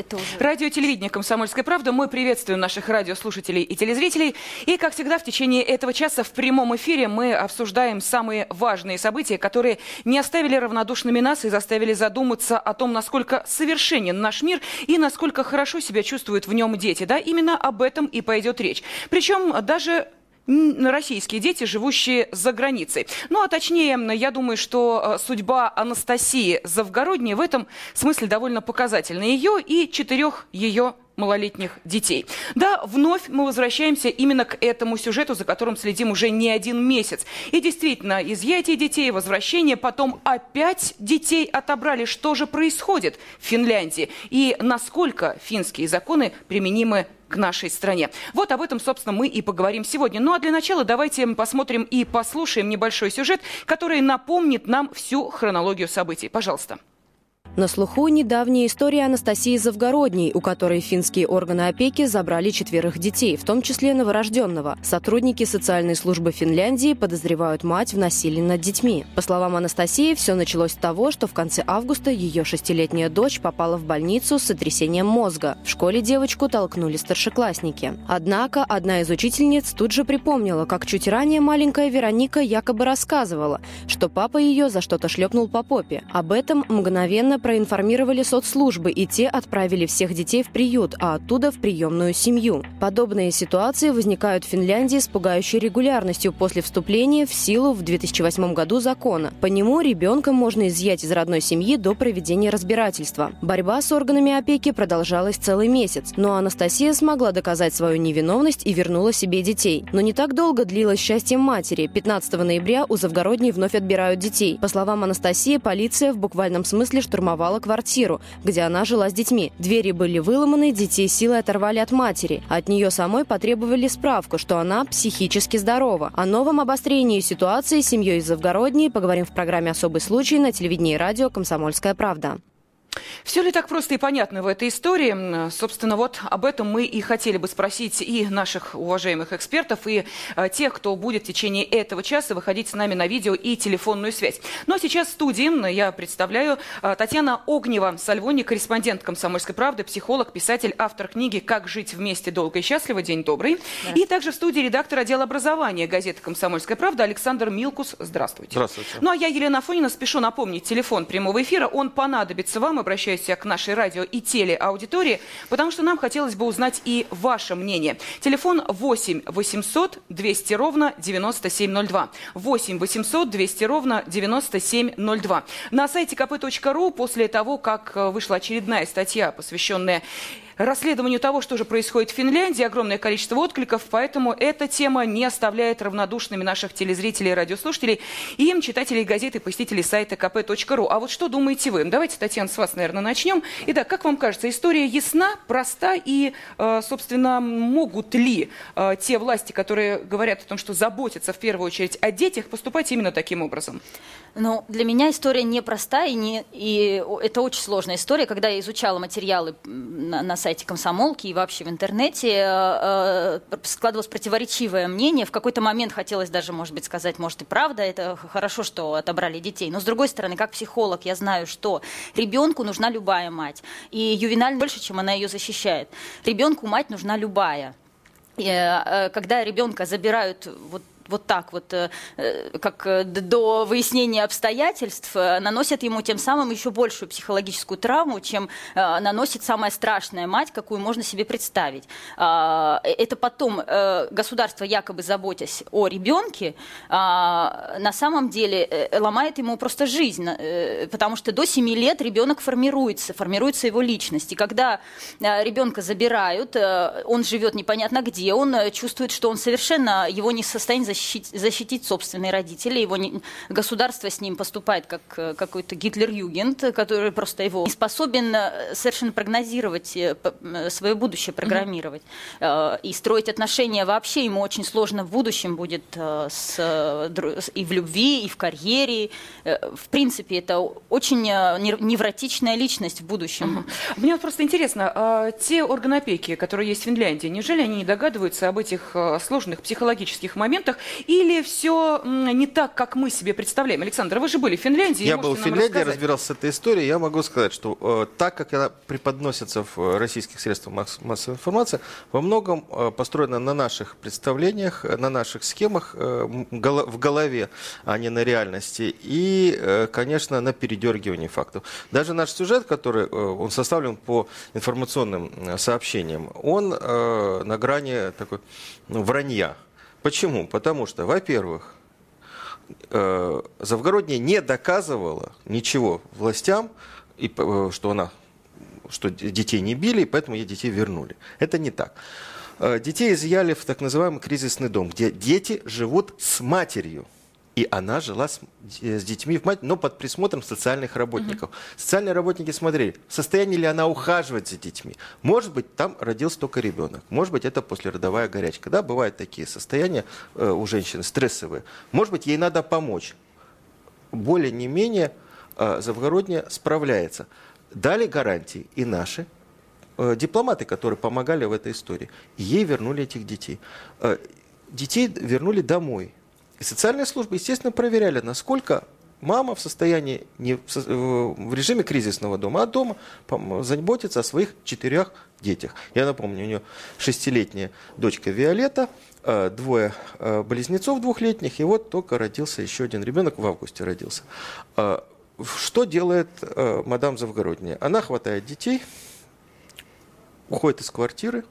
это уже... Радио телевидение «Комсомольская правда». Мы приветствуем наших радиослушателей и телезрителей. И, как всегда, в течение этого часа в прямом эфире мы обсуждаем самые важные события, которые не оставили равнодушными нас и заставили задуматься о том, насколько совершенен наш мир и насколько хорошо себя чувствуют в нем дети. Да, именно об этом и пойдет речь. Причем даже российские дети, живущие за границей. Ну, а точнее, я думаю, что э, судьба Анастасии Завгородней в этом смысле довольно показательна. Ее и четырех ее малолетних детей. Да, вновь мы возвращаемся именно к этому сюжету, за которым следим уже не один месяц. И действительно, изъятие детей, возвращение, потом опять детей отобрали. Что же происходит в Финляндии? И насколько финские законы применимы к нашей стране. Вот об этом, собственно, мы и поговорим сегодня. Ну а для начала давайте посмотрим и послушаем небольшой сюжет, который напомнит нам всю хронологию событий. Пожалуйста. На слуху недавняя история Анастасии Завгородней, у которой финские органы опеки забрали четверых детей, в том числе новорожденного. Сотрудники социальной службы Финляндии подозревают мать в насилии над детьми. По словам Анастасии, все началось с того, что в конце августа ее шестилетняя дочь попала в больницу с сотрясением мозга. В школе девочку толкнули старшеклассники. Однако одна из учительниц тут же припомнила, как чуть ранее маленькая Вероника якобы рассказывала, что папа ее за что-то шлепнул по попе. Об этом мгновенно проинформировали соцслужбы, и те отправили всех детей в приют, а оттуда в приемную семью. Подобные ситуации возникают в Финляндии с пугающей регулярностью после вступления в силу в 2008 году закона. По нему ребенка можно изъять из родной семьи до проведения разбирательства. Борьба с органами опеки продолжалась целый месяц, но Анастасия смогла доказать свою невиновность и вернула себе детей. Но не так долго длилось счастье матери. 15 ноября у Завгородней вновь отбирают детей. По словам Анастасии, полиция в буквальном смысле штурмовала штурмовала квартиру, где она жила с детьми. Двери были выломаны, детей силой оторвали от матери. От нее самой потребовали справку, что она психически здорова. О новом обострении ситуации с семьей из Завгородней поговорим в программе «Особый случай» на телевидении и радио «Комсомольская правда». Все ли так просто и понятно в этой истории? Собственно, вот об этом мы и хотели бы спросить и наших уважаемых экспертов, и э, тех, кто будет в течение этого часа выходить с нами на видео и телефонную связь. Ну а сейчас в студии я представляю э, Татьяна Огнева, Сальвони, корреспондент «Комсомольской правды», психолог, писатель, автор книги «Как жить вместе долго и счастливо». День добрый. И также в студии редактор отдела образования газеты «Комсомольская правда» Александр Милкус. Здравствуйте. Здравствуйте. Ну а я, Елена Афонина, спешу напомнить телефон прямого эфира. Он понадобится вам обращаюсь я к нашей радио и телеаудитории, потому что нам хотелось бы узнать и ваше мнение. Телефон 8 800 200 ровно 9702. 8 800 200 ровно 9702. На сайте kp.ru после того, как э, вышла очередная статья, посвященная расследованию того, что же происходит в Финляндии, огромное количество откликов, поэтому эта тема не оставляет равнодушными наших телезрителей и радиослушателей, и им, читателей газеты посетителей сайта kp.ru. А вот что думаете вы? Давайте, Татьяна, с вас, наверное, начнем. Итак, как вам кажется, история ясна, проста и, э, собственно, могут ли э, те власти, которые говорят о том, что заботятся в первую очередь о детях, поступать именно таким образом? Ну, для меня история непростая, и, не, и это очень сложная история. Когда я изучала материалы на, на сайте комсомолки и вообще в интернете, э, э, складывалось противоречивое мнение. В какой-то момент хотелось даже, может быть, сказать, может и правда, это хорошо, что отобрали детей. Но с другой стороны, как психолог, я знаю, что ребенку нужна любая мать. И ювеналь больше, чем она ее защищает. Ребенку мать нужна любая. Э, когда ребенка забирают вот вот так вот, э, э, как э, до выяснения обстоятельств, наносят ему тем самым еще большую психологическую травму, чем наносит самая страшная мать, какую можно себе представить. А, это потом государство, якобы заботясь о ребенке, а, на самом деле ломает ему просто жизнь, потому что до 7 лет ребенок формируется, формируется его личность. И когда ребенка забирают, он живет непонятно где, он чувствует, что он совершенно его не в состоянии защитить защитить, защитить собственные родители. Его не, государство с ним поступает как э, какой-то Гитлер-Югент, который просто его не способен э, совершенно прогнозировать свое будущее, программировать. Mm-hmm. И строить отношения вообще ему очень сложно в будущем будет с, и в любви, и в карьере. В принципе, это очень невротичная личность в будущем. Mm-hmm. Мне вот просто интересно, а те органы опеки, которые есть в Финляндии, неужели они не догадываются об этих сложных психологических моментах, или все не так, как мы себе представляем? Александр, вы же были в Финляндии. Я был в Финляндии, разбирался с этой историей. Я могу сказать, что э, так, как она преподносится в э, российских средствах масс- массовой информации, во многом э, построена на наших представлениях, на наших схемах э, в голове, а не на реальности. И, э, конечно, на передергивании фактов. Даже наш сюжет, который э, он составлен по информационным э, сообщениям, он э, на грани такой ну, вранья. Почему? Потому что, во-первых, э, Завгородняя не доказывала ничего властям, и, э, что она что детей не били, и поэтому ей детей вернули. Это не так. Э, детей изъяли в так называемый кризисный дом, где дети живут с матерью. И она жила с, с детьми в мать, но под присмотром социальных работников. Угу. Социальные работники смотрели, в состоянии ли она ухаживать за детьми. Может быть, там родился только ребенок. Может быть, это послеродовая горячка. Да, бывают такие состояния э, у женщины, стрессовые. Может быть, ей надо помочь. Более не менее э, Завгородняя справляется. Дали гарантии и наши э, дипломаты, которые помогали в этой истории. ей вернули этих детей. Э, детей вернули домой и социальные службы, естественно, проверяли, насколько мама в состоянии не в, в режиме кризисного дома, а дома заботится о своих четырех детях. Я напомню, у нее шестилетняя дочка Виолетта, э, двое э, близнецов двухлетних, и вот только родился еще один ребенок, в августе родился. Э, что делает мадам Завгородняя? Она хватает детей, уходит из квартиры,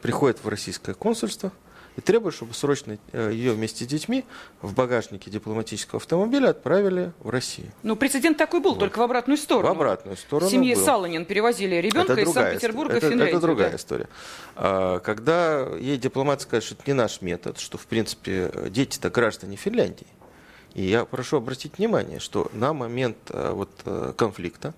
приходит в российское консульство – и требует, чтобы срочно э, ее вместе с детьми в багажнике дипломатического автомобиля отправили в Россию. Ну, прецедент такой был, вот. только в обратную сторону. В обратную сторону. Семье был. Саланин перевозили ребенка это из Санкт-Петербурга в Финляндию. Это другая да? история. А, когда ей дипломат скажет, что это не наш метод, что, в принципе, дети-то граждане Финляндии. И я прошу обратить внимание, что на момент э, вот, э, конфликта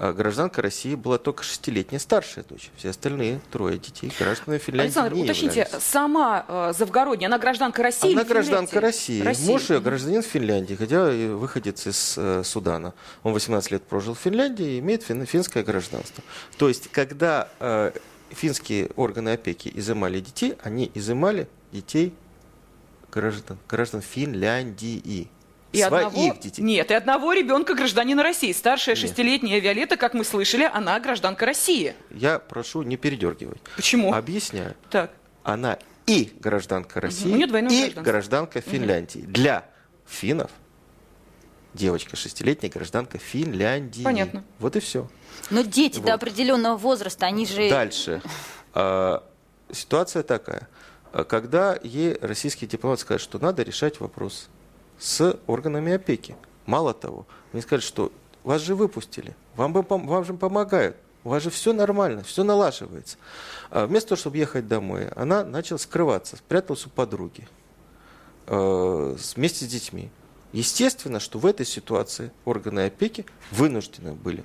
гражданка России была только шестилетняя старшая дочь. Все остальные трое детей граждане Финляндии Александр, не уточните, являлись. сама э, Завгородняя, она гражданка России Она гражданка России. России. Муж ее гражданин Финляндии, хотя выходец из э, Судана. Он 18 лет прожил в Финляндии и имеет фин, финское гражданство. То есть, когда э, финские органы опеки изымали детей, они изымали детей граждан, граждан Финляндии. И Своих одного... детей. Нет, и одного ребенка гражданина России. Старшая Нет. шестилетняя Виолетта, как мы слышали, она гражданка России. Я прошу не передергивать. Почему? Объясняю. Так. Она и гражданка России, угу. и гражданка Финляндии. Угу. Для финнов девочка шестилетняя гражданка Финляндии. Понятно. Вот и все. Но дети вот. до определенного возраста, они же... Дальше. А, ситуация такая. Когда ей российский дипломат скажет, что надо решать вопрос с органами опеки. Мало того, мне сказали, что вас же выпустили, вам, бы, вам же помогают, у вас же все нормально, все налаживается. А вместо того, чтобы ехать домой, она начала скрываться, спряталась у подруги э, вместе с детьми. Естественно, что в этой ситуации органы опеки вынуждены были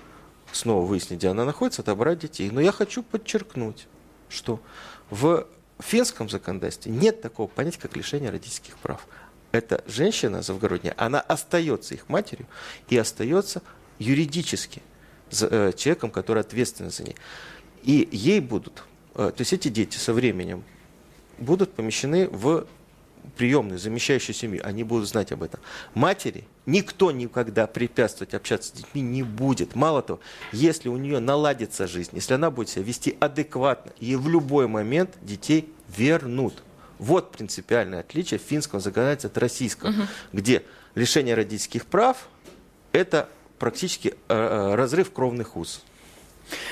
снова выяснить, где она находится, отобрать детей. Но я хочу подчеркнуть, что в финском законодательстве нет такого понятия, как лишение родительских прав эта женщина завгородняя, она остается их матерью и остается юридически э, человеком, который ответственен за ней. И ей будут, э, то есть эти дети со временем будут помещены в приемную, замещающую семью, они будут знать об этом. Матери никто никогда препятствовать общаться с детьми не будет. Мало того, если у нее наладится жизнь, если она будет себя вести адекватно, и в любой момент детей вернут. Вот принципиальное отличие финского законодательства от российского, угу. где лишение родительских прав – это практически э, э разрыв кровных уз.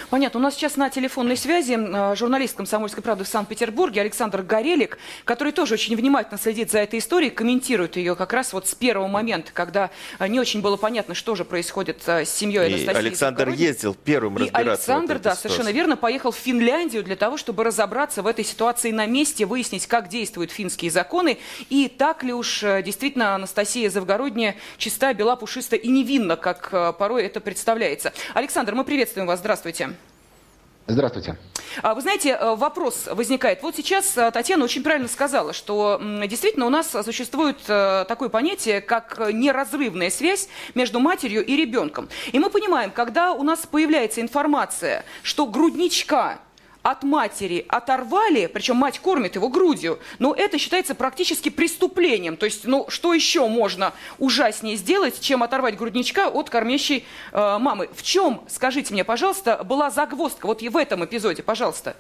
Понятно. У нас сейчас на телефонной связи э, журналист «Комсомольской правды» в Санкт-Петербурге Александр Горелик, который тоже очень внимательно следит за этой историей, комментирует ее как раз вот с первого момента, когда э, не очень было понятно, что же происходит с семьей Анастасии. Александр ездил первым разбираться. И Александр, да, ситуации. совершенно верно, поехал в Финляндию для того, чтобы разобраться в этой ситуации на месте, выяснить, как действуют финские законы и так ли уж действительно Анастасия Завгородняя чиста, бела, пушиста и невинна, как порой это представляется. Александр, мы приветствуем вас. Здравствуйте. Здравствуйте. А, вы знаете, э, вопрос возникает. Вот сейчас э, Татьяна очень правильно сказала, что действительно у нас существует э, такое понятие, как неразрывная связь между матерью и ребенком. И мы понимаем, когда у нас появляется информация, что грудничка от матери оторвали, причем мать кормит его грудью, но это считается практически преступлением. То есть, ну, что еще можно ужаснее сделать, чем оторвать грудничка от кормящей э, мамы? В чем, скажите мне, пожалуйста, была загвоздка вот и в этом эпизоде, пожалуйста?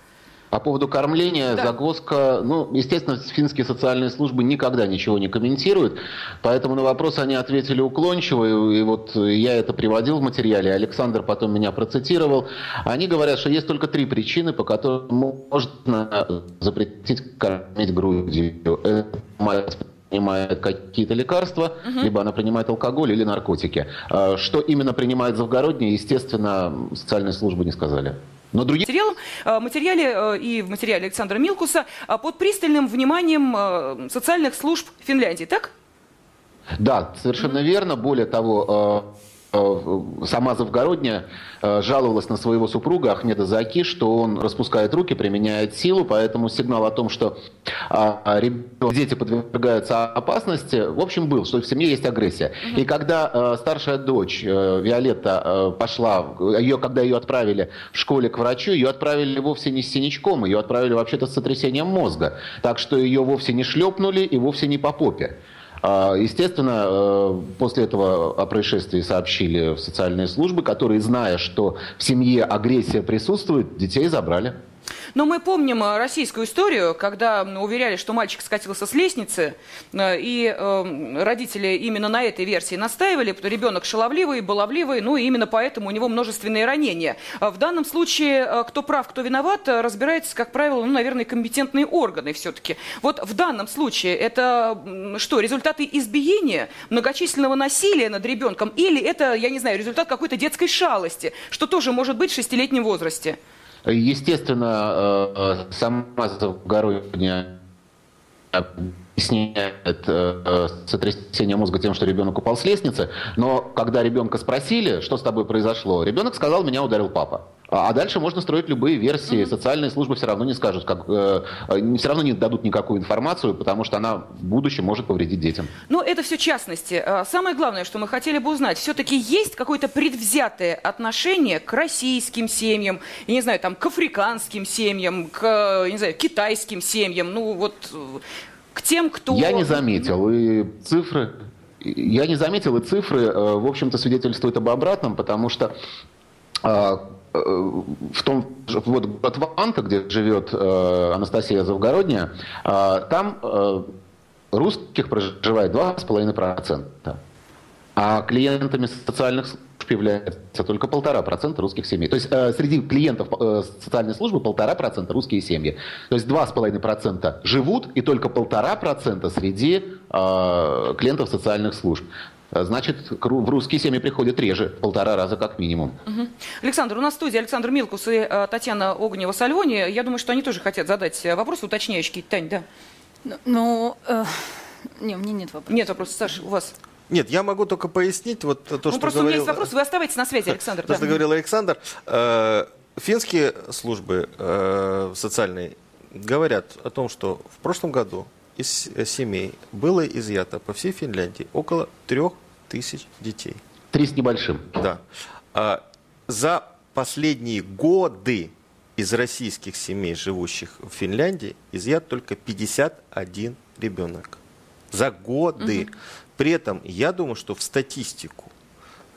По поводу кормления, да. загвоздка, ну, естественно, финские социальные службы никогда ничего не комментируют, поэтому на вопрос они ответили уклончиво, и, и вот я это приводил в материале, Александр потом меня процитировал. Они говорят, что есть только три причины, по которым можно запретить кормить грудью. Это мать принимает какие-то лекарства, угу. либо она принимает алкоголь или наркотики. А что именно принимает Завгородняя, естественно, социальные службы не сказали. Но другие... Материалом, э, материале э, и в материале Александра Милкуса э, под пристальным вниманием социальных служб Финляндии, так? Да, совершенно mm-hmm. верно. Более того, сама Завгородняя э, жаловалась на своего супруга Ахмеда Заки, что он распускает руки, применяет силу, поэтому сигнал о том, что а, а, дети подвергаются опасности, в общем, был, что в семье есть агрессия. Угу. И когда э, старшая дочь Виолетта пошла, ее, когда ее отправили в школе к врачу, ее отправили вовсе не с синячком, ее отправили вообще-то с сотрясением мозга. Так что ее вовсе не шлепнули и вовсе не по попе. А, естественно, э, после этого о происшествии сообщили в социальные службы, которые, зная, что в семье агрессия присутствует, детей забрали. Но мы помним э, российскую историю, когда уверяли, что мальчик скатился с лестницы, э, и э, родители именно на этой версии настаивали, ребенок шаловливый, баловливый, ну и именно поэтому у него множественные ранения. А в данном случае, кто прав, кто виноват, разбирается, как правило, ну, наверное, компетентные органы все-таки. Вот в данном случае это что, результаты избиения, многочисленного насилия над ребенком, или это, я не знаю, результат какой-то детской шалости, что тоже может быть в шестилетнем возрасте? Естественно, э, сама Завгородняя объясняет э, сотрясение мозга тем, что ребенок упал с лестницы, но когда ребенка спросили, что с тобой произошло, ребенок сказал, меня ударил папа. А, а дальше можно строить любые версии. Mm-hmm. Социальные службы все равно не скажут, как, э, э, все равно не дадут никакую информацию, потому что она в будущем может повредить детям. Ну, это все частности. А, самое главное, что мы хотели бы узнать, все-таки есть какое-то предвзятое отношение к российским семьям, я не знаю, там, к африканским семьям, к, не знаю, китайским семьям, ну, вот к тем, кто... Я не заметил, и цифры... Я не заметил, и цифры, э, в общем-то, свидетельствуют об обратном, потому что а, в том, вот город Ванта, где живет э, Анастасия Завгородняя, э, там э, русских проживает 2,5%. А клиентами социальных является только полтора процента русских семей. То есть э, среди клиентов э, социальной службы полтора процента русские семьи. То есть два с половиной процента живут и только полтора процента среди э, клиентов социальных служб. Значит, в русские семьи приходят реже, полтора раза как минимум. Угу. Александр, у нас в студии Александр Милкус и э, Татьяна Огнева-Сальвони. Я думаю, что они тоже хотят задать э, вопрос уточняющий. Тань, да? Ну, ну э, не, у меня нет вопросов. Нет вопросов. Саша, у вас? Нет, я могу только пояснить вот то, ну, что просто говорил... у меня есть вопрос, вы оставайтесь на связи, Александр. То, да. что говорил Александр. Э, финские службы э, социальные говорят о том, что в прошлом году из семей было изъято по всей Финляндии около трех тысяч детей. Три с небольшим. Да. А, за последние годы из российских семей, живущих в Финляндии, изъят только 51 ребенок. За годы. Угу. При этом я думаю, что в статистику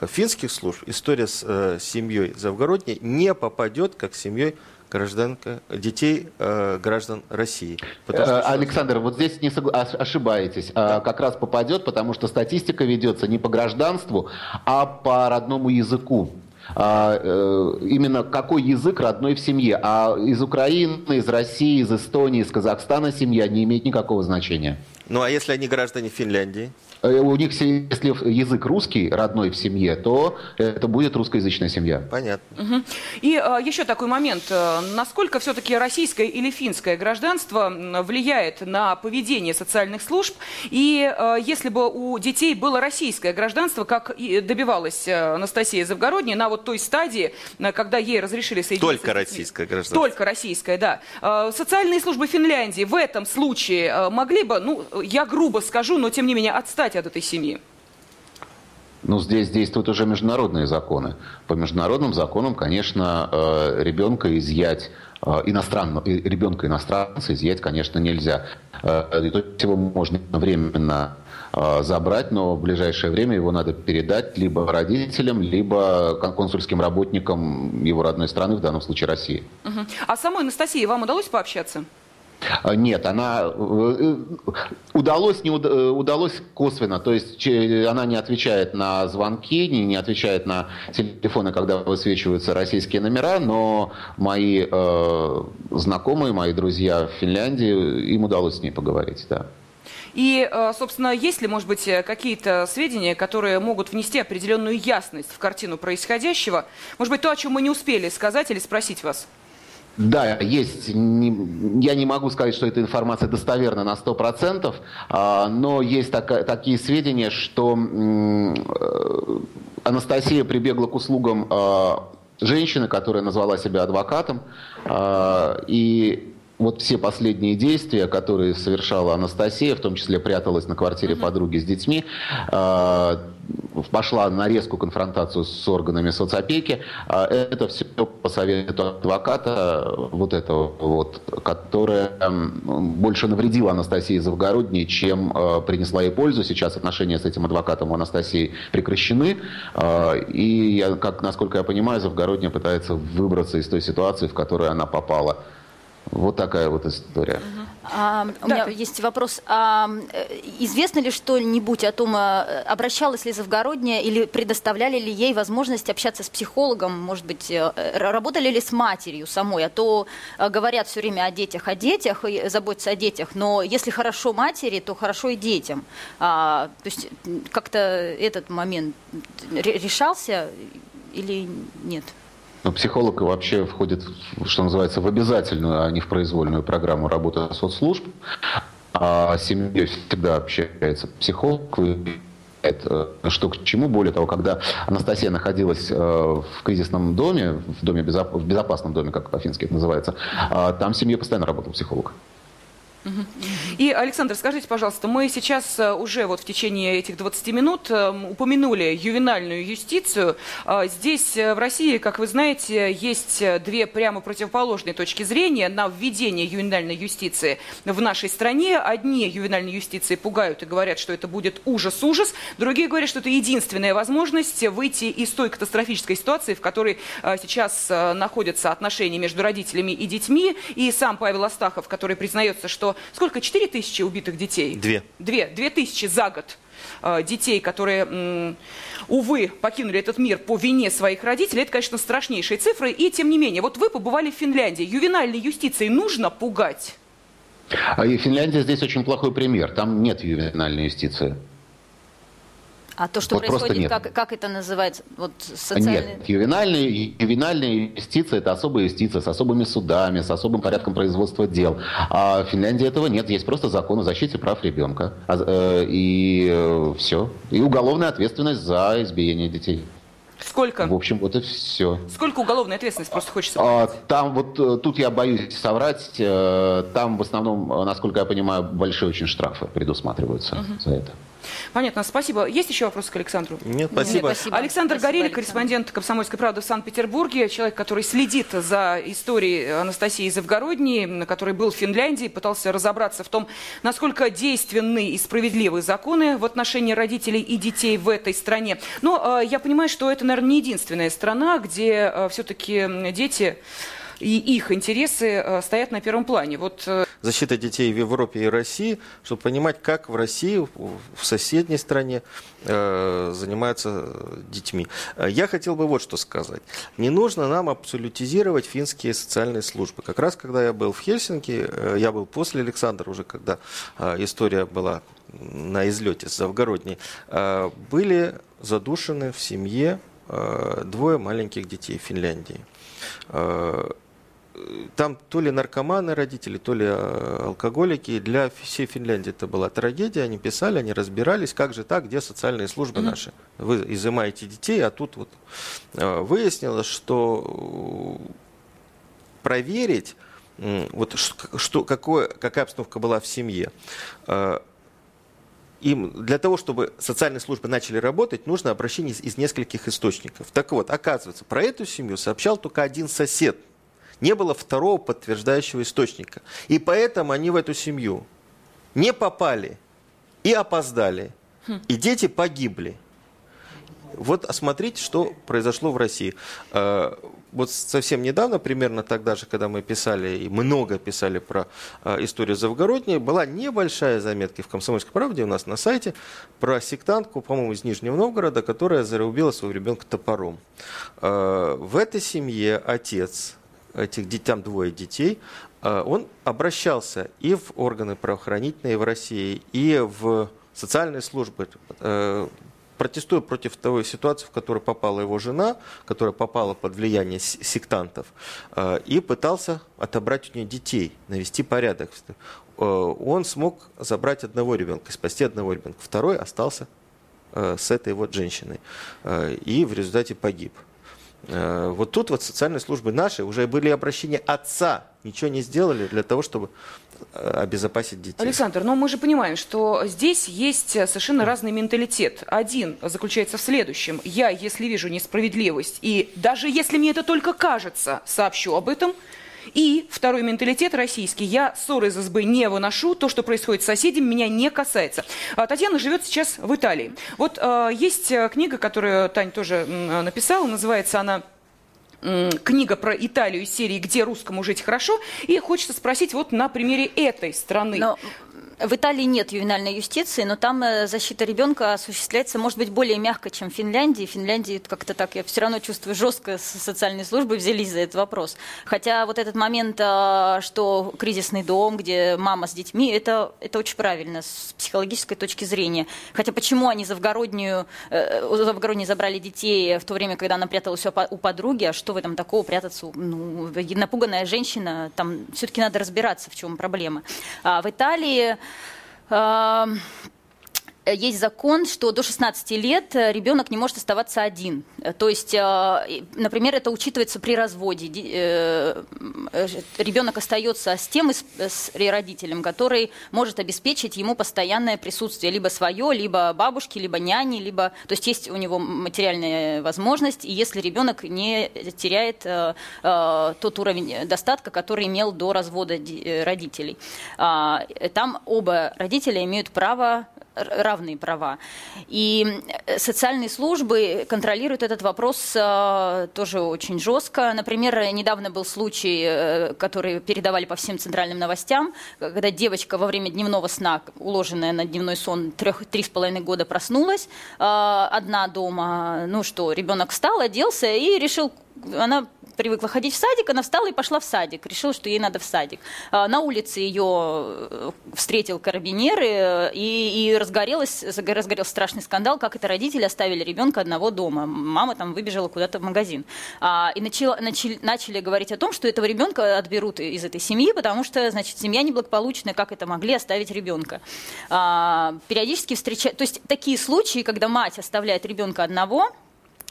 финских служб история с э, семьей Завгородней не попадет как семьей гражданка, детей э, граждан России. Потому, что, э, Александр, вот здесь не согла... ошибаетесь. Да. Как раз попадет, потому что статистика ведется не по гражданству, а по родному языку. А, э, именно какой язык родной в семье. А из Украины, из России, из Эстонии, из Казахстана семья не имеет никакого значения. Ну а если они граждане Финляндии? Э, у них, если язык русский, родной в семье, то это будет русскоязычная семья. Понятно. Угу. И а, еще такой момент. Э, насколько все-таки российское или финское гражданство влияет на поведение социальных служб? И а, если бы у детей было российское гражданство, как и добивалась Анастасия Завгородняя, на вот той стадии, когда ей разрешили соединиться... Только российское гражданство. Только российское, да. А, социальные службы Финляндии в этом случае могли бы, ну, я грубо скажу, но тем не менее отстать от этой семьи? Ну, здесь действуют уже международные законы. По международным законам, конечно, э, ребенка изъять э, иностранного, ребенка иностранца изъять, конечно, нельзя. Э, и то есть его можно временно забрать, но в ближайшее время его надо передать либо родителям, либо консульским работникам его родной страны, в данном случае России. Угу. А самой Анастасии вам удалось пообщаться? А, нет, она э, удалось, не э, удалось косвенно, то есть она не отвечает на звонки, не, не отвечает на телефоны, когда высвечиваются российские номера, но мои э, знакомые, мои друзья в Финляндии, им удалось с ней поговорить, да. И, э, собственно, есть ли, может быть, какие-то сведения, которые могут внести определенную ясность в картину происходящего? Может быть, то, о чем мы не успели сказать или спросить вас? Да, есть. Я не могу сказать, что эта информация достоверна на 100%, а, но есть такие сведения, что э, Анастасия прибегла к услугам а, женщины, которая назвала себя адвокатом, а, и вот все последние действия, которые совершала Анастасия, в том числе пряталась на квартире uh-huh. подруги с детьми, э, пошла на резкую конфронтацию с органами соцопеки. Э, это все по совету адвоката, вот этого вот, которая э, больше навредила Анастасии Завгородней, чем э, принесла ей пользу. Сейчас отношения с этим адвокатом у Анастасии прекращены. Э, и, я, как, насколько я понимаю, Завгородняя пытается выбраться из той ситуации, в которую она попала. Вот такая вот история. А, у да. меня есть вопрос. А, э, известно ли что-нибудь о том, э, обращалась ли Завгородняя или предоставляли ли ей возможность общаться с психологом, может быть, э, работали ли с матерью самой? А то говорят все время о детях, о детях, и заботятся о детях, но если хорошо матери, то хорошо и детям. А, то есть как-то этот момент решался или нет? Психолог вообще входит, что называется, в обязательную, а не в произвольную программу работы соцслужб. А с семьей всегда общается психолог, э, что к чему. Более того, когда Анастасия находилась э, в кризисном доме, в, доме в безопасном доме, как по-фински это называется, а там семье постоянно работал психолог. И, Александр, скажите, пожалуйста, мы сейчас э, уже вот в течение этих 20 минут э, упомянули ювенальную юстицию. А, здесь, э, в России, как вы знаете, есть две прямо противоположные точки зрения на введение ювенальной юстиции в нашей стране. Одни ювенальной юстиции пугают и говорят, что это будет ужас-ужас. Другие говорят, что это единственная возможность выйти из той катастрофической ситуации, в которой сейчас находятся отношения между родителями и детьми. И сам Павел Астахов, который признается, что сколько, 4 тысячи убитых детей? Две. Две, две тысячи за год э, детей, которые, увы, покинули этот мир по вине своих родителей, это, конечно, страшнейшие цифры. И, тем не менее, вот вы побывали в Финляндии. Ювенальной юстицией нужно пугать? А и Финляндия здесь очень плохой пример. Там нет ювенальной юстиции. А то, что вот происходит, как, как это называется? Вот социальный... Нет, ювенальная, ювенальная юстиция – это особая юстиция с особыми судами, с особым порядком производства дел. А в Финляндии этого нет. Есть просто закон о защите прав ребенка. А, э, и э, все. И уголовная ответственность за избиение детей. Сколько? В общем, вот и все. Сколько уголовной ответственности просто хочется а, Там вот, э, тут я боюсь соврать, там в основном, насколько я понимаю, большие очень штрафы предусматриваются угу. за это. Понятно, спасибо. Есть еще вопросы к Александру? Нет, спасибо. Нет, спасибо. Александр спасибо, Горелик, корреспондент «Комсомольской правды» в Санкт-Петербурге, человек, который следит за историей Анастасии Завгородней, который был в Финляндии, пытался разобраться в том, насколько действенны и справедливы законы в отношении родителей и детей в этой стране. Но э, я понимаю, что это, наверное, не единственная страна, где э, все-таки дети и их интересы э, стоят на первом плане. Вот защита детей в Европе и России, чтобы понимать, как в России, в соседней стране э, занимаются детьми. Я хотел бы вот что сказать. Не нужно нам абсолютизировать финские социальные службы. Как раз когда я был в Хельсинки, э, я был после Александра, уже когда э, история была на излете с Завгородней, э, были задушены в семье э, двое маленьких детей в Финляндии. Э, там то ли наркоманы родители, то ли алкоголики. Для всей Финляндии это была трагедия. Они писали, они разбирались, как же так, где социальные службы mm-hmm. наши. Вы изымаете детей, а тут вот выяснилось, что проверить, вот что, какое, какая обстановка была в семье, им для того, чтобы социальные службы начали работать, нужно обращение из, из нескольких источников. Так вот, оказывается, про эту семью сообщал только один сосед. Не было второго подтверждающего источника. И поэтому они в эту семью не попали и опоздали. И дети погибли. Вот осмотрите, что произошло в России. А, вот совсем недавно, примерно тогда же, когда мы писали, и много писали про э, историю Завгородней, была небольшая заметка в «Комсомольской правде» у нас на сайте про сектантку, по-моему, из Нижнего Новгорода, которая зарубила своего ребенка топором. Э, в этой семье отец, этих там двое детей, э, он обращался и в органы правоохранительные в России, и в социальные службы, э, протестуя против той ситуации, в которую попала его жена, которая попала под влияние сектантов, э, и пытался отобрать у нее детей, навести порядок. Он смог забрать одного ребенка, спасти одного ребенка. Второй остался с этой вот женщиной и в результате погиб. Вот тут вот социальные службы наши уже были обращения отца, ничего не сделали для того, чтобы Э, обезопасить детей. Александр, но мы же понимаем, что здесь есть совершенно разный менталитет. Один заключается в следующем. Я, если вижу несправедливость, и даже если мне это только кажется, сообщу об этом. И второй менталитет российский. Я ссоры из СБ не выношу. То, что происходит с соседями, меня не касается. А Татьяна живет сейчас в Италии. Вот э, есть э, книга, которую Тань тоже э, написала. Называется она книга про Италию из серии «Где русскому жить хорошо». И хочется спросить вот на примере этой страны. Но в Италии нет ювенальной юстиции, но там э, защита ребенка осуществляется, может быть, более мягко, чем в Финляндии. В Финляндии как-то так, я все равно чувствую, жестко социальные службы взялись за этот вопрос. Хотя вот этот момент, э, что кризисный дом, где мама с детьми, это, это очень правильно с психологической точки зрения. Хотя почему они Завгороднюю, э, у Завгородней забрали детей в то время, когда она пряталась у подруги, а что в этом такого прятаться? Ну, напуганная женщина, там все-таки надо разбираться, в чем проблема. А в Италии Um, есть закон, что до 16 лет э, ребенок не может оставаться один. Э, то есть, э, например, это учитывается при разводе. Ребенок остается с тем с родителем, который может обеспечить ему постоянное присутствие, либо свое, либо бабушки, либо няни, либо... То есть есть у него материальная возможность, и если ребенок не теряет тот уровень достатка, который имел до развода родителей. А, там оба родителя имеют право равные права. И э, социальные службы контролируют этот вопрос э, тоже очень жестко. Например, недавно был случай, э, который передавали по всем центральным новостям, когда девочка во время дневного сна, уложенная на дневной сон, трех, три с половиной года проснулась, одна дома, ну что, ребенок встал, оделся и решил она привыкла ходить в садик, она встала и пошла в садик, решила, что ей надо в садик. А, на улице ее э, встретил карабинеры, э, и, и разгорелось, разгорелся страшный скандал, как это родители оставили ребенка одного дома. Мама там выбежала куда-то в магазин. А, и начали, начали, начали говорить о том, что этого ребенка отберут из этой семьи, потому что, значит, семья неблагополучная, как это могли оставить ребенка. А, периодически встречают, то есть такие случаи, когда мать оставляет ребенка одного,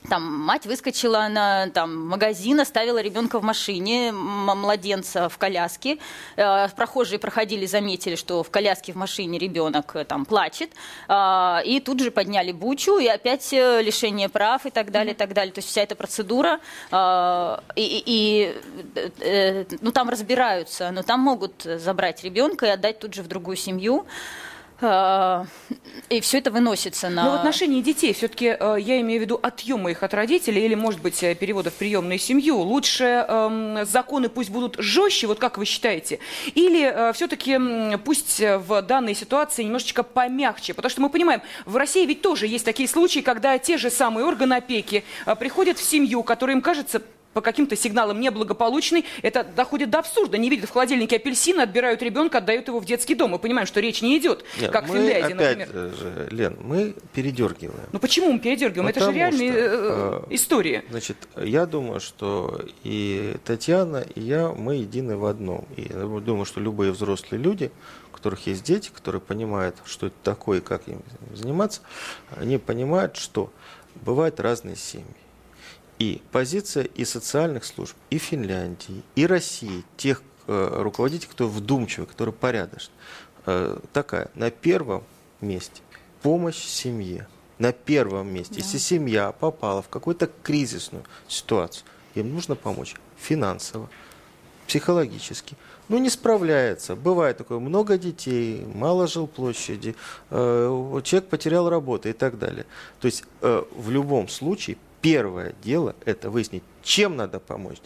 там мать выскочила на там, магазин, оставила ребенка в машине, младенца в коляске. Э, прохожие проходили, заметили, что в коляске в машине ребенок э, там плачет. Э, и тут же подняли бучу, и опять э, лишение прав и так далее, и так далее. То есть вся эта процедура, э, и, и э, ну, там разбираются, но там могут забрать ребенка и отдать тут же в другую семью. А, и все это выносится на... Но в отношении детей, все-таки э, я имею в виду отъема их от родителей или, может быть, э, перевода в приемную семью, лучше э, законы пусть будут жестче, вот как вы считаете, или э, все-таки э, пусть в данной ситуации немножечко помягче, потому что мы понимаем, в России ведь тоже есть такие случаи, когда те же самые органы опеки э, приходят в семью, которая им кажется по каким-то сигналам неблагополучный, это доходит до абсурда. Не видят в холодильнике апельсины, отбирают ребенка, отдают его в детский дом. Мы понимаем, что речь не идет, Нет, как в Финляндии, опять например. Же, Лен, мы передергиваем. Ну почему мы передергиваем? это же Потому реальные что, э, э, истории. Значит, я думаю, что и Татьяна, и я, мы едины в одном. И я думаю, что любые взрослые люди, у которых есть дети, которые понимают, что это такое и как им заниматься, они понимают, что бывают разные семьи. И позиция и социальных служб, и Финляндии, и России, тех э, руководителей, кто вдумчивый, который порядочный, э, такая, на первом месте помощь семье. На первом месте. Если семья попала в какую-то кризисную ситуацию, им нужно помочь финансово, психологически. Ну, не справляется. Бывает такое, много детей, мало жилплощади, э, человек потерял работу и так далее. То есть э, в любом случае первое дело – это выяснить, чем надо помочь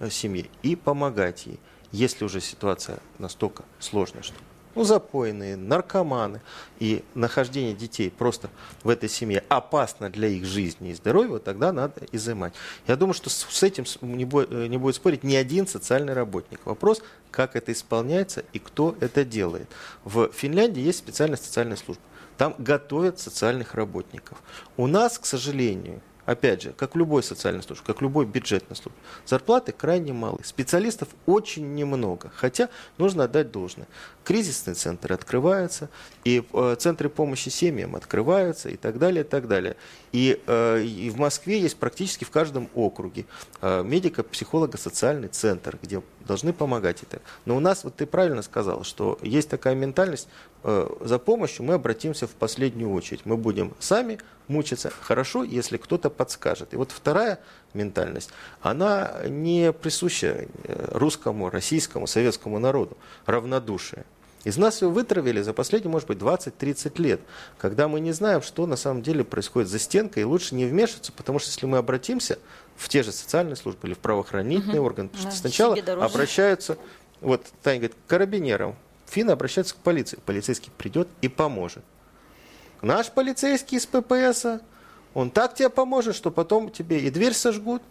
э, семье и помогать ей, если уже ситуация настолько сложная, что ну, запойные, наркоманы и нахождение детей просто в этой семье опасно для их жизни и здоровья, тогда надо изымать. Я думаю, что с этим не бо- э, не будет спорить ни один социальный работник. Вопрос, как это исполняется и кто это делает. В Финляндии есть специальная социальная служба. Там готовят социальных работников. У нас, к сожалению, опять же, как любой социальной службе, как любой бюджетной службе, зарплаты крайне малы. Специалистов очень немного. Хотя нужно отдать должное. Кризисные центры открываются, и э, центры помощи семьям открываются, и так далее, и так далее. И, э, и в Москве есть практически в каждом округе э, медико-психолого-социальный центр, где должны помогать это. Но у нас, вот ты правильно сказал, что есть такая ментальность, э, за помощью мы обратимся в последнюю очередь. Мы будем сами мучиться. Хорошо, если кто-то подскажет. И вот вторая ментальность, она не присуща э, русскому, российскому, советскому народу. Равнодушие. Из нас его вытравили за последние, может быть, 20-30 лет, когда мы не знаем, что на самом деле происходит за стенкой, и лучше не вмешиваться, потому что если мы обратимся в те же социальные службы или в правоохранительные органы, потому Да, что сначала обращаются, вот Таня говорит, к карабинерам, финны обращаются к полиции, полицейский придет и поможет. Наш полицейский из ППСа, он так тебе поможет, что потом тебе и дверь сожгут,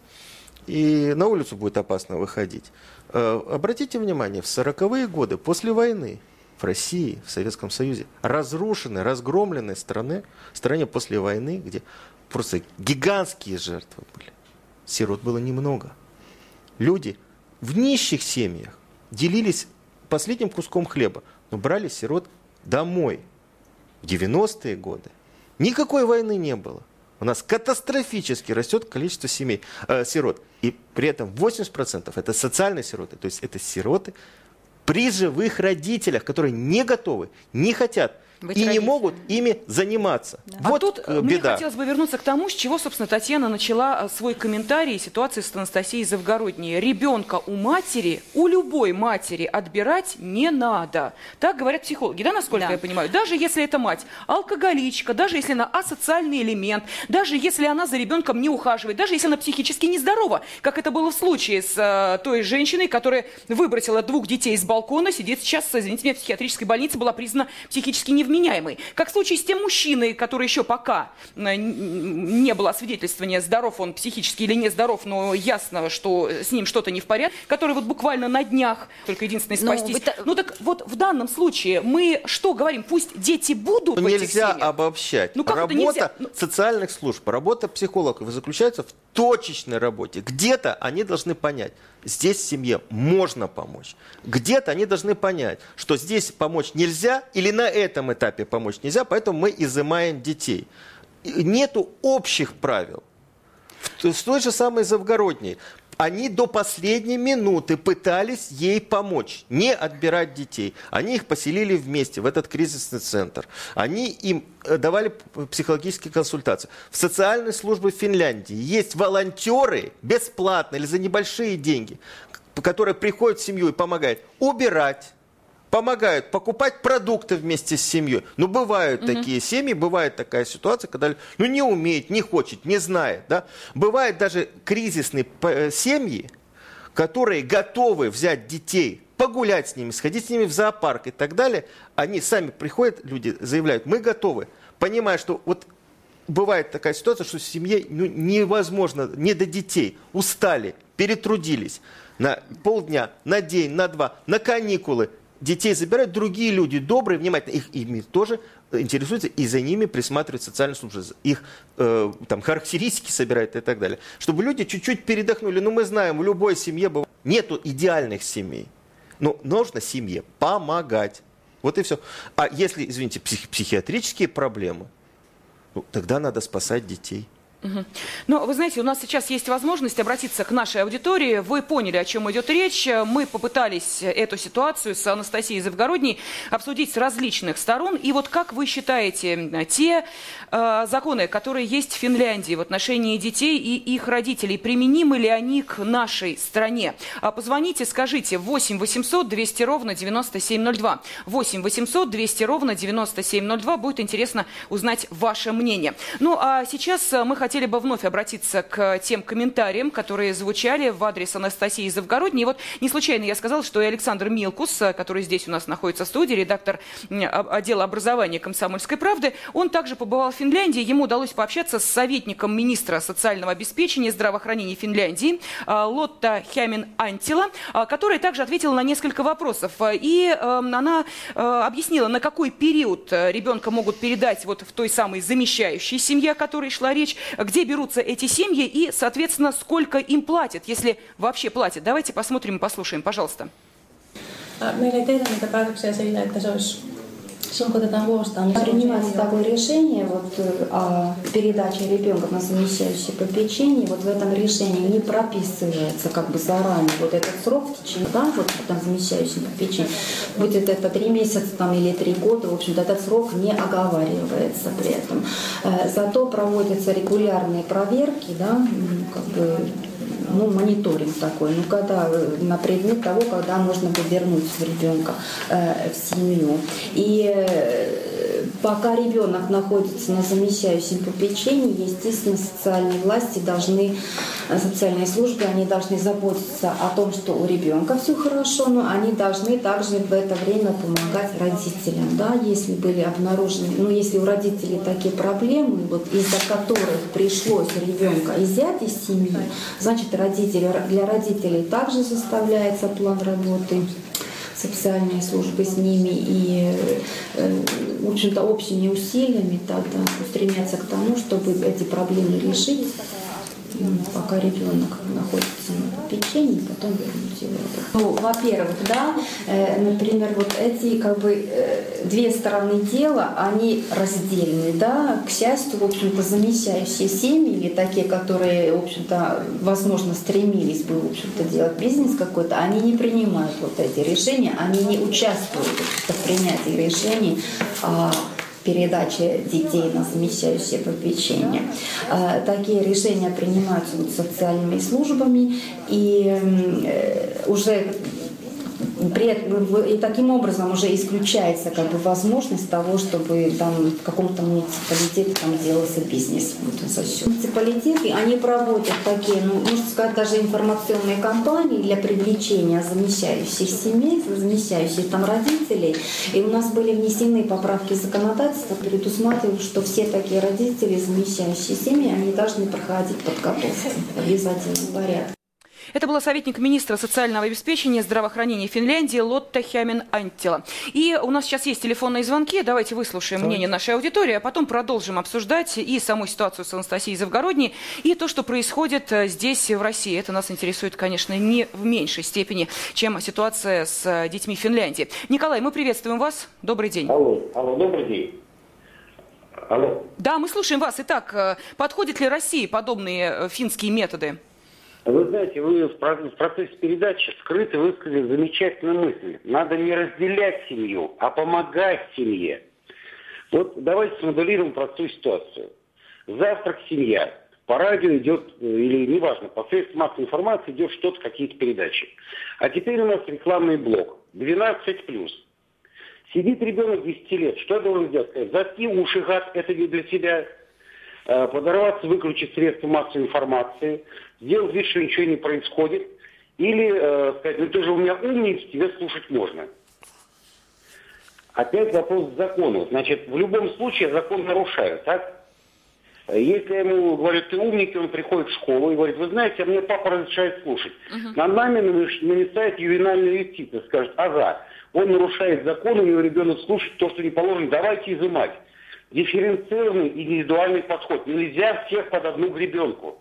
и на улицу будет опасно выходить. Э, Обратите внимание, в 40-е годы, после войны, в России, в Советском Союзе, разрушенной, разгромленной страны, стране после войны, где просто гигантские жертвы были, сирот было немного. Люди в нищих семьях делились последним куском хлеба, но брали сирот домой. В 90-е годы никакой войны не было. У нас катастрофически растет количество семей, э, сирот. И при этом 80% это социальные сироты. То есть это сироты при живых родителях, которые не готовы, не хотят Быть и не родителями. могут ими заниматься. а Вот тут э, э, мне беда. хотелось бы вернуться к тому, с чего, собственно, Татьяна начала э, свой комментарий ситуации с Анастасией Завгородней. Ребенка у матери, у любой матери отбирать не надо. Так говорят психологи, да, насколько Да. я понимаю? Даже если эта мать алкоголичка, даже если она асоциальный элемент, даже если она за ребенком не ухаживает, даже если она психически нездорова, как это было в случае с э, той женщиной, которая выбросила двух детей с балкона, сидит сейчас, извините меня, в психиатрической больнице, была признана психически невменяемой. Как в случае с тем мужчиной, который еще пока э, не было освидетельствования, здоров он психически или не здоров, но ясно, что с ним что-то не в порядке, который вот буквально на днях, только единственное Ну, спастись. вы та- Ну так вот в данном случае мы что говорим? Пусть дети будут Ну, в этих нельзя семьях. обобщать. Ну, как это работа нельзя? Ну- социальных служб, работа психологов заключается в точечной работе. Где-то они должны понять, здесь семье можно помочь. Где-то они должны понять, что здесь помочь нельзя или на этом этапе помочь нельзя, поэтому мы изымаем детей. Нету общих правил. В т- с той же самой Завгородней. Они до последней минуты пытались ей помочь, не отбирать детей. Они их поселили вместе в этот кризисный центр. Они им э, давали психологические консультации. В социальной службе Финляндии есть волонтеры бесплатно или за небольшие деньги, которые приходят в семью и помогают убирать, помогают покупать продукты вместе с семьей. Ну, бывают угу. такие семьи, бывает такая ситуация, когда ну, не умеет, не хочет, не знает. Да? Бывают даже кризисные э, семьи, которые готовы взять детей, погулять с ними, сходить с ними в зоопарк и так далее. Они сами приходят, люди заявляют, мы готовы, понимая, что вот бывает такая ситуация, что в семье ну, невозможно, не до детей, устали, перетрудились на полдня, на день, на два, на каникулы, детей забирают другие люди, добрые, внимательные, их ими тоже интересуются, и за ними присматривают социальные службы, их э, там, характеристики собирают и так далее. Чтобы люди чуть-чуть передохнули. Ну, мы знаем, в любой семье бывает... нету идеальных семей. Но нужно семье помогать. Вот и все. А если, извините, псих, психиатрические проблемы, ну, тогда надо спасать детей. Ну, вы знаете, у нас сейчас есть возможность обратиться к нашей аудитории. Вы поняли, о чем идет речь. Мы попытались эту ситуацию с Анастасией Завгородней обсудить с различных сторон. И вот как вы считаете, те э, законы, которые есть в Финляндии в отношении детей и их родителей, применимы ли они к нашей стране? А позвоните, скажите 8 800 200 ровно 9702. 8 800 200 ровно 9702. Будет интересно узнать ваше мнение. Ну, а сейчас мы хотим хотели бы вновь обратиться к тем комментариям, которые звучали в адрес Анастасии Завгородней. И вот не случайно я сказала, что и Александр Милкус, который здесь у нас находится в студии, редактор отдела образования «Комсомольской правды», он также побывал в Финляндии. Ему удалось пообщаться с советником министра социального обеспечения и здравоохранения Финляндии а, Лотта Хямин Антила, а, которая также ответила на несколько вопросов. И эм, она э, объяснила, на какой период ребенка могут передать вот в той самой замещающей семье, о которой шла речь, где берутся эти семьи и, соответственно, сколько им платят, если вообще платят. Давайте посмотрим и послушаем, пожалуйста. Meillä ei tehdä niitä Kun otetaan huostaan, niin Принимается такое решение вот, о передаче ребенка на замещающее попечение. Вот в этом решении не прописывается как бы заранее вот этот срок в течение, да, вот там замещающее попечение. Будет это три месяца там, или три года, в общем-то этот срок не оговаривается при этом. Зато проводятся регулярные проверки, да, как бы ну, мониторинг такой, ну, когда на предмет того, когда можно будет вернуть ребенка э, в семью. И э, пока ребенок находится на замещающем попечении, естественно, социальные власти должны, социальные службы, они должны заботиться о том, что у ребенка все хорошо, но они должны также в это время помогать родителям, да, если были обнаружены, ну, если у родителей такие проблемы, вот из-за которых пришлось ребенка изъять из семьи, значит, родители, для родителей также составляется план работы социальные службы с ними и, э, в общем-то, общими усилиями тогда стремятся к тому, чтобы эти проблемы решить пока ребенок находится попечении, потом вернуть его. Ну, во-первых, да, э, например, вот эти как бы э, две стороны дела, они раздельны, да. К счастью, в общем-то, замещающие семьи или такие, которые, в общем-то, возможно, стремились бы, в общем-то, делать бизнес какой-то, они не принимают вот эти решения, они не участвуют в принятии решений. А передачи детей на замещающее попечение. Э, такие решения принимаются социальными службами, и э, уже и таким образом уже исключается как бы возможность того, чтобы там в каком-то муниципалитете там делался бизнес вот, за счет. Муниципалитеты, они проводят такие, ну, можно сказать, даже информационные кампании для привлечения замещающих семей, замещающих там родителей. И у нас были внесены поправки законодательства, предусматривают, что все такие родители, замещающие семьи, они должны проходить подготовку в обязательном порядке. Это была советник министра социального обеспечения и здравоохранения Финляндии Лотта Хямин Антила. И у нас сейчас есть телефонные звонки. Давайте выслушаем Давайте. мнение нашей аудитории, а потом продолжим обсуждать и саму ситуацию с Анастасией Завгородней, и то, что происходит э, здесь, в России. Это нас интересует, конечно, не в меньшей степени, чем ситуация с э, детьми Финляндии. Николай, мы приветствуем вас. Добрый день. Алло, алло, добрый день. Алло. Да, мы слушаем вас. Итак, э, подходят ли России подобные финские методы? Вы знаете, вы в процессе передачи скрыто высказали замечательную мысль. Надо не разделять семью, а помогать семье. Вот давайте смоделируем простую ситуацию. Завтрак семья. По радио идет, или неважно, по средствам массовой информации идет что-то, какие-то передачи. А теперь у нас рекламный блок. 12+. Сидит ребенок 10 лет, что я должен сделать? Сказать, уши, гад, это не для тебя. Э, подорваться, выключить средства массовой информации, сделать вид, что ничего не происходит. Или э, сказать, ну ты же у меня умница, тебя слушать можно. Опять вопрос к закону. Значит, в любом случае закон нарушают, так? Если я ему говорю, ты умник, он приходит в школу и говорит, вы знаете, а мне папа разрешает слушать. Uh-huh. Над нами нависает ювенальная юстиция, скажет, ага, он нарушает закон, у него ребенок слушает то, что не положено, давайте изымать. Дифференцированный индивидуальный подход. Нельзя всех под одну гребенку.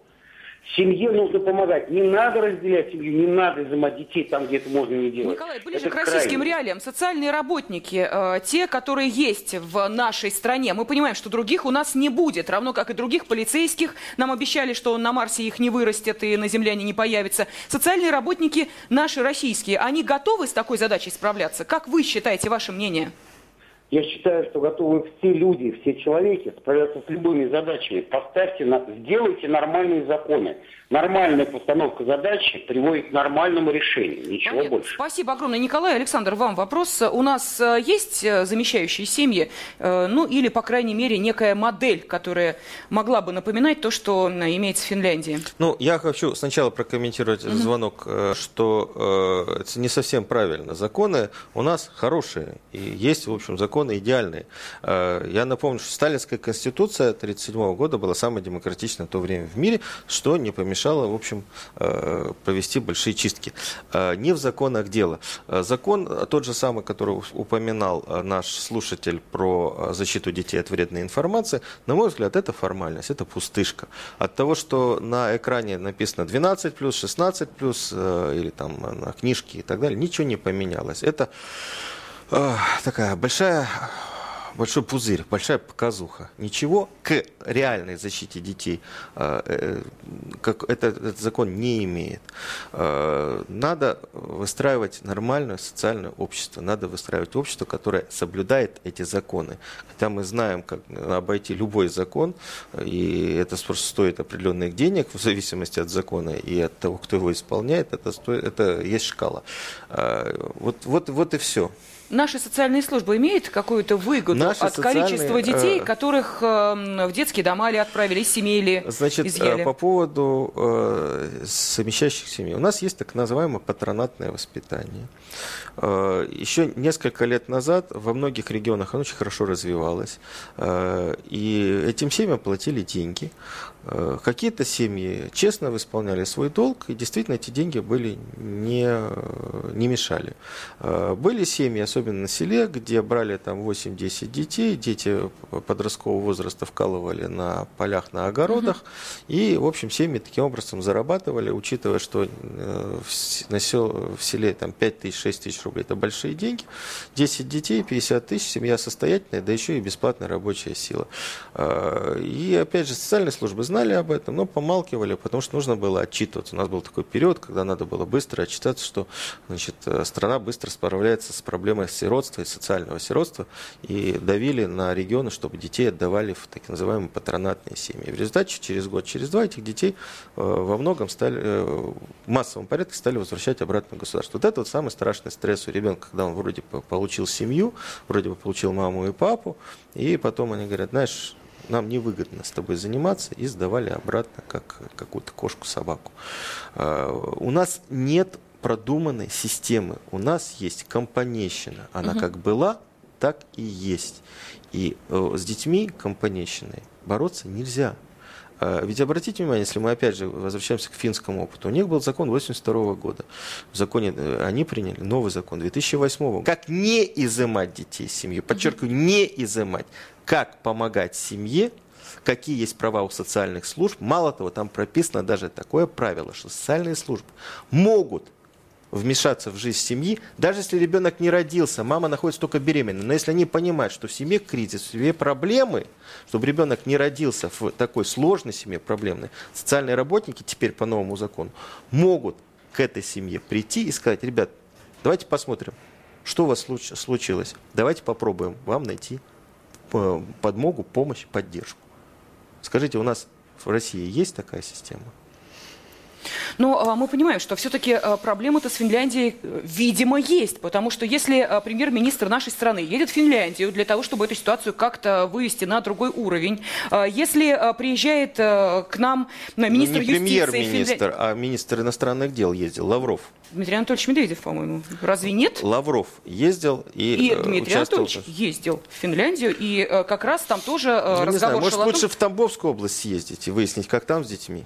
Семье нужно помогать. Не надо разделять семью, не надо изымать детей там, где это можно не делать. Николай, ближе это к российским крайне. реалиям. Социальные работники, э, те, которые есть в нашей стране, мы понимаем, что других у нас не будет, равно как и других полицейских. Нам обещали, что на Марсе их не вырастет и на Земле они не появятся. Социальные работники наши российские, они готовы с такой задачей справляться? Как вы считаете, ваше мнение? Я считаю, что готовы все люди, все человеки справляться с любыми задачами. Поставьте, на, сделайте нормальные законы. Нормальная постановка задачи приводит к нормальному решению. Ничего Понятно. больше. Спасибо огромное. Николай Александр, вам вопрос. У нас э, есть э, замещающие семьи, э, ну или, по крайней мере, некая модель, которая могла бы напоминать то, что имеется в Финляндии? Ну, я хочу сначала прокомментировать угу. звонок, что это не совсем правильно. Законы у нас хорошие, и есть, в общем, законы идеальные. Э, я напомню, что Сталинская конституция 1937 года была самой демократичной в то время в мире, что не помешало мешало, в общем, э, провести большие чистки. Э, не в законах дело. Закон тот же самый, который упоминал наш слушатель про защиту детей от вредной информации, на мой взгляд, это формальность, это пустышка. От того, что на экране написано 12 плюс, 16 плюс, или там на книжке и так далее, ничего не поменялось. Это такая большая большой пузырь, большая показуха. Ничего к реальной защите детей э, э, как этот, этот закон не имеет. Э, надо выстраивать нормальное социальное общество. Надо выстраивать общество, которое соблюдает эти законы. Хотя мы знаем, как обойти любой закон, и это просто стоит определенных денег в зависимости от закона и от того, кто его исполняет, это, стоит, это есть шкала. Вот, вот, вот и все. Наши социальные службы имеют какую-то выгоду Наши от количества детей, э... которых э, в детские дома ли отправили, из семей ли Значит, э, изъяли? по поводу э, совмещающих семей. У нас есть так называемое патронатное воспитание. Э, еще несколько лет назад во многих регионах оно очень хорошо развивалось. Э, и этим семьям платили деньги. Э, какие-то семьи честно исполняли свой долг, и действительно эти деньги были не, не мешали. Были семьи, особенно на селе, где брали там 8-10 детей, дети подросткового возраста вкалывали на полях, на огородах, угу. и, в общем, семьи таким образом зарабатывали, учитывая, что в, на сел, в селе там 5 тысяч, 6 тысяч рублей – это большие деньги, 10 детей, 50 тысяч, семья состоятельная, да еще и бесплатная рабочая сила. И, опять же, социальные службы знали, знали об этом, но помалкивали, потому что нужно было отчитываться. У нас был такой период, когда надо было быстро отчитаться, что значит, э, страна быстро справляется с проблемой сиротства и социального сиротства, и давили на регионы, чтобы детей отдавали в так называемые патронатные семьи. В результате через год, через два этих детей э, во многом стали, э, в массовом порядке стали возвращать обратно в государство. Вот это вот самый страшный стресс у ребенка, когда он вроде бы получил семью, вроде бы получил маму и папу, и потом они говорят, знаешь, нам невыгодно с тобой заниматься, и сдавали обратно, как какую-то кошку-собаку. А, у нас нет продуманной системы. У нас есть компанейщина. Она угу. как была, так и есть. И э, с детьми компанейщиной бороться нельзя. А, ведь обратите внимание, если мы опять же возвращаемся к финскому опыту, у них был закон 82 года. В законе э, они приняли новый закон 2008 Как не изымать детей семьи? Подчеркиваю, не изымать как помогать семье, какие есть права у социальных служб. Мало того, там прописано даже такое правило, что социальные службы могут вмешаться в жизнь семьи, даже если ребенок не родился, мама находится только беременной. Но если они понимают, что в семье кризис, в семье проблемы, чтобы ребенок не родился в такой сложной семье проблемной, социальные работники теперь по новому закону могут к этой семье прийти и сказать, ребят, давайте посмотрим, что у вас случилось, давайте попробуем вам найти подмогу, помощь, поддержку. Скажите, у нас в России есть такая система? Но а, мы понимаем, что все-таки а, проблема-то с Финляндией, видимо, есть. Потому что если а, премьер-министр нашей страны едет в Финляндию для того, чтобы эту ситуацию как-то вывести на другой уровень, если приезжает к нам министр ну, не юстиции... премьер-министр, Финля... а министр иностранных дел ездил, Лавров. Дмитрий Анатольевич Медведев, по-моему. Разве нет? Лавров ездил и И э, Дмитрий Анатольевич ездил в Финляндию, и э, как раз там тоже э, ну, разговор не знаю, может, шел лучше том... в Тамбовскую область съездить и выяснить, как там с детьми.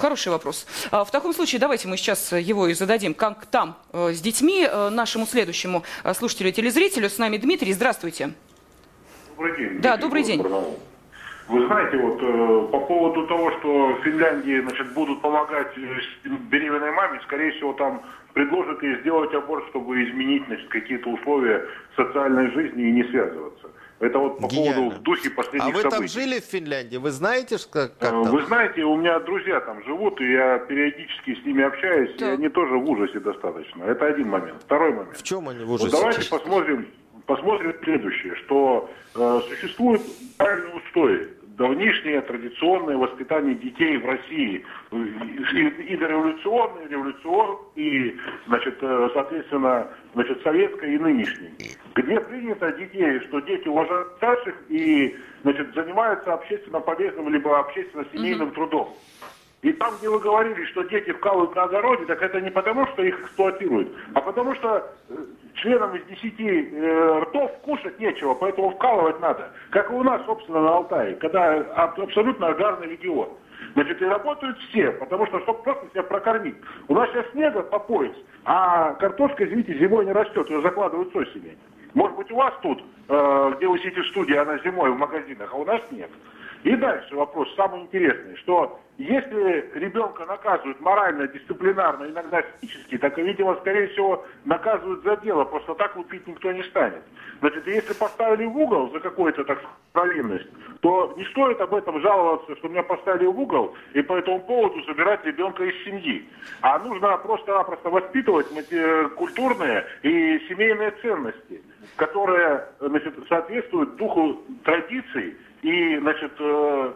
Хороший вопрос. А, в таком случае давайте мы сейчас его и зададим, как там с детьми, нашему следующему слушателю-телезрителю. С нами Дмитрий. Здравствуйте. Добрый день. Да, добрый день. Вы знаете, вот э, по поводу того, что в Финляндии значит, будут помогать э, беременной маме, скорее всего, там предложат ей сделать аборт, чтобы изменить значит, какие-то условия социальной жизни и не связываться. Это вот по Гениально. поводу в духе последних событий. А вы событий. там жили в Финляндии? Вы знаете, как, как э, там? Вы знаете, у меня друзья там живут, и я периодически с ними общаюсь, да. и они тоже в ужасе достаточно. Это один момент. Второй момент. В чем они в ужасе? Вот давайте посмотрим, посмотрим следующее, что э, существует правильный устой давнишнее традиционное воспитание детей в России. И, и дореволюционное, и революционное, и, значит, э, соответственно, значит, советское и нынешнее. Где принято детей, что дети уважают старших и, значит, занимаются общественно полезным либо общественно-семейным mm-hmm. трудом. И там, где вы говорили, что дети вкалывают на огороде, так это не потому, что их эксплуатируют, а потому что э, членам из десяти э, ртов кушать нечего, поэтому вкалывать надо. Как и у нас, собственно, на Алтае, когда абсолютно аграрный регион. Значит, и работают все, потому что, чтобы просто себя прокормить. У нас сейчас снега по пояс, а картошка, извините, зимой не растет, ее закладывают с осени. Может быть, у вас тут, э, где вы сидите в студии, она зимой в магазинах, а у нас нет. И дальше вопрос, самый интересный, что если ребенка наказывают морально, дисциплинарно, иногда физически, так, видимо, скорее всего, наказывают за дело, просто так лупить никто не станет. Значит, если поставили в угол за какую-то, так провинность, то не стоит об этом жаловаться, что меня поставили в угол, и по этому поводу забирать ребенка из семьи. А нужно просто-напросто воспитывать культурные и семейные ценности, которые значит, соответствуют духу традиций и, значит, э,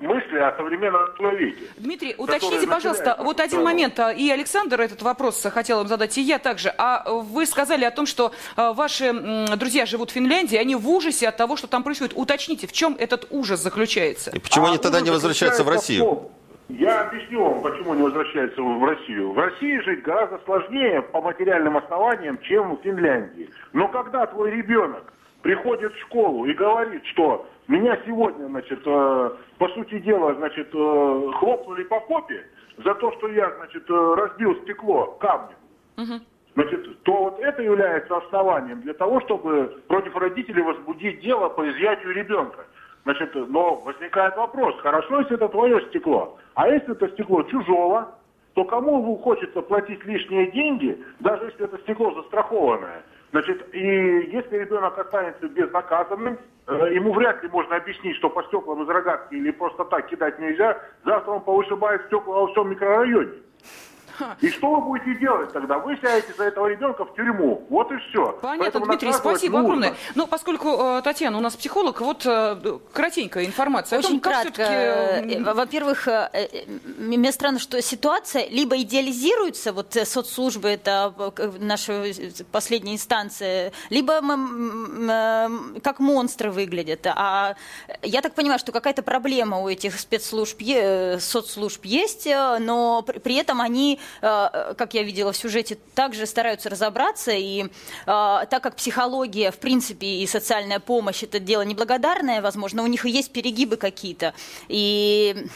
мысли о современном человеке. Дмитрий, уточните, пожалуйста, вот один момент, а, и Александр этот вопрос хотел вам задать, и я также. А вы сказали о том, что ваши друзья живут в Финляндии, они в ужасе от того, что там происходит. Уточните, в чем этот ужас заключается? И почему а они тогда не возвращаются в Россию? Я объясню вам, почему не возвращаются в Россию. В России жить гораздо сложнее по материальным основаниям, чем в Финляндии. Но когда твой ребенок приходит в школу и говорит, что меня сегодня, значит, э, по сути дела, значит, э, хлопнули по попе за то, что я, значит, э, разбил стекло камнем. Угу. Значит, то вот это является основанием для того, чтобы против родителей возбудить дело по изъятию ребенка. Значит, но возникает вопрос, хорошо, если это твое стекло, а если это стекло чужого, то кому хочется платить лишние деньги, даже если это стекло застрахованное? Значит, и если ребенок останется безнаказанным, э, ему вряд ли можно объяснить, что по стеклам из рогатки или просто так кидать нельзя, завтра он повышибает стекла во всем микрорайоне. И что вы будете делать тогда? Вы сядете за этого ребенка в тюрьму. Вот и все. Понятно, Поэтому Дмитрий, спасибо нужно. огромное. Ну, поскольку э, Татьяна у нас психолог, вот э, кратенькая информация. Очень том, кратко. Э, во-первых, мне странно, что ситуация либо идеализируется, вот соцслужбы это наша последняя инстанция, либо как монстры выглядят. А я так понимаю, что какая-то проблема у этих спецслужб, соцслужб есть, но при этом они как я видела в сюжете, также стараются разобраться. И э, так как психология, в принципе, и социальная помощь это дело неблагодарное, возможно, у них и есть перегибы какие-то. И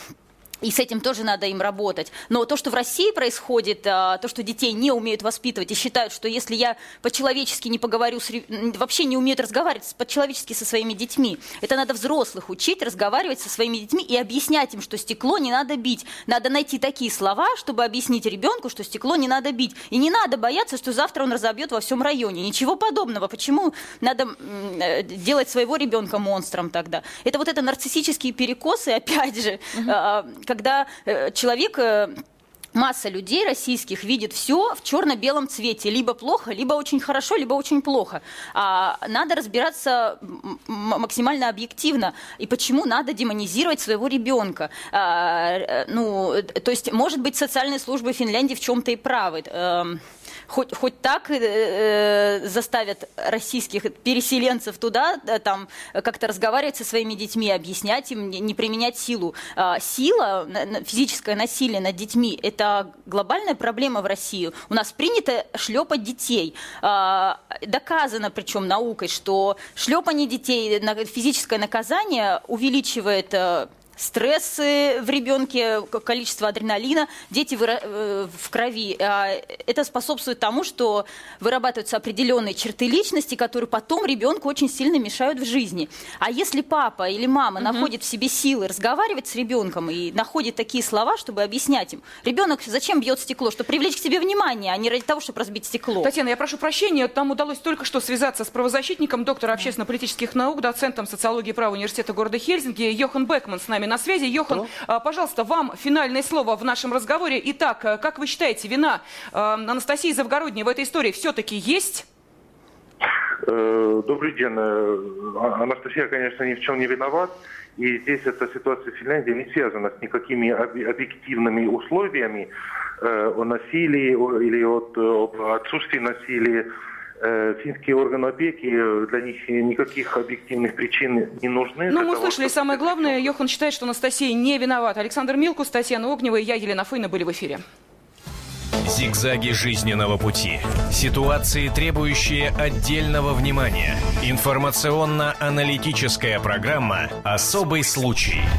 и с этим тоже надо им работать. Но то, что в России происходит, а, то, что детей не умеют воспитывать и считают, что если я по-человечески не поговорю, с... вообще не умеют разговаривать по-человечески со своими детьми, это надо взрослых учить разговаривать со своими детьми и объяснять им, что стекло не надо бить. Надо найти такие слова, чтобы объяснить ребенку, что стекло не надо бить. И не надо бояться, что завтра он разобьет во всем районе. Ничего подобного. Почему надо э, делать своего ребенка монстром тогда? Это вот это нарциссические перекосы, опять же, угу когда э, человек э, масса людей российских видит все в черно-белом цвете. Либо плохо, либо очень хорошо, либо очень плохо. А надо разбираться максимально объективно. И почему надо демонизировать своего ребенка? А, э, ну, то есть, может быть, социальные службы Финляндии в чем-то и правы. Хоть, хоть так э, э, заставят российских переселенцев туда, да, там как-то разговаривать со своими детьми, объяснять им, не, не применять силу. А, сила, физическое насилие над детьми – это глобальная проблема в России. У нас принято шлепать детей. А, доказано, причем наукой, что шлепание детей, физическое наказание увеличивает э, стрессы в ребенке, количество адреналина, дети э, в крови. А, это способствует тому, что вырабатываются определенные черты личности, которые потом ребенку очень сильно мешают в жизни. А если папа или мама угу. находит в себе силы разговаривать с ребенком и находит такие слова, чтобы объяснять им, ребенок зачем бьет стекло, чтобы привлечь к себе внимание, а не ради того, чтобы разбить стекло. Татьяна, я прошу прощения, нам удалось только что связаться с правозащитником, доктором общественно-политических наук, доцентом социологии и права университета города Хельсинки, Йохан Бекман с нами нами на связи. Йохан, Что? пожалуйста, вам финальное слово в нашем разговоре. Итак, э, как вы считаете, вина э, Анастасии Завгородней в этой истории все-таки есть? Э, добрый день. А, Анастасия, конечно, ни в чем не виноват. И здесь эта ситуация в Финляндии не связана с никакими объективными условиями о насилии или от, об отсутствии насилия. Э, финские органы опеки, э, для них никаких объективных причин не нужны. Ну, мы того, услышали самое главное. Йохан считает, что Анастасия не виновата. Александр Милкус, Татьяна Огнева и я, Елена Фойна, были в эфире. Зигзаги жизненного пути. Ситуации, требующие отдельного внимания. Информационно-аналитическая программа «Особый случай».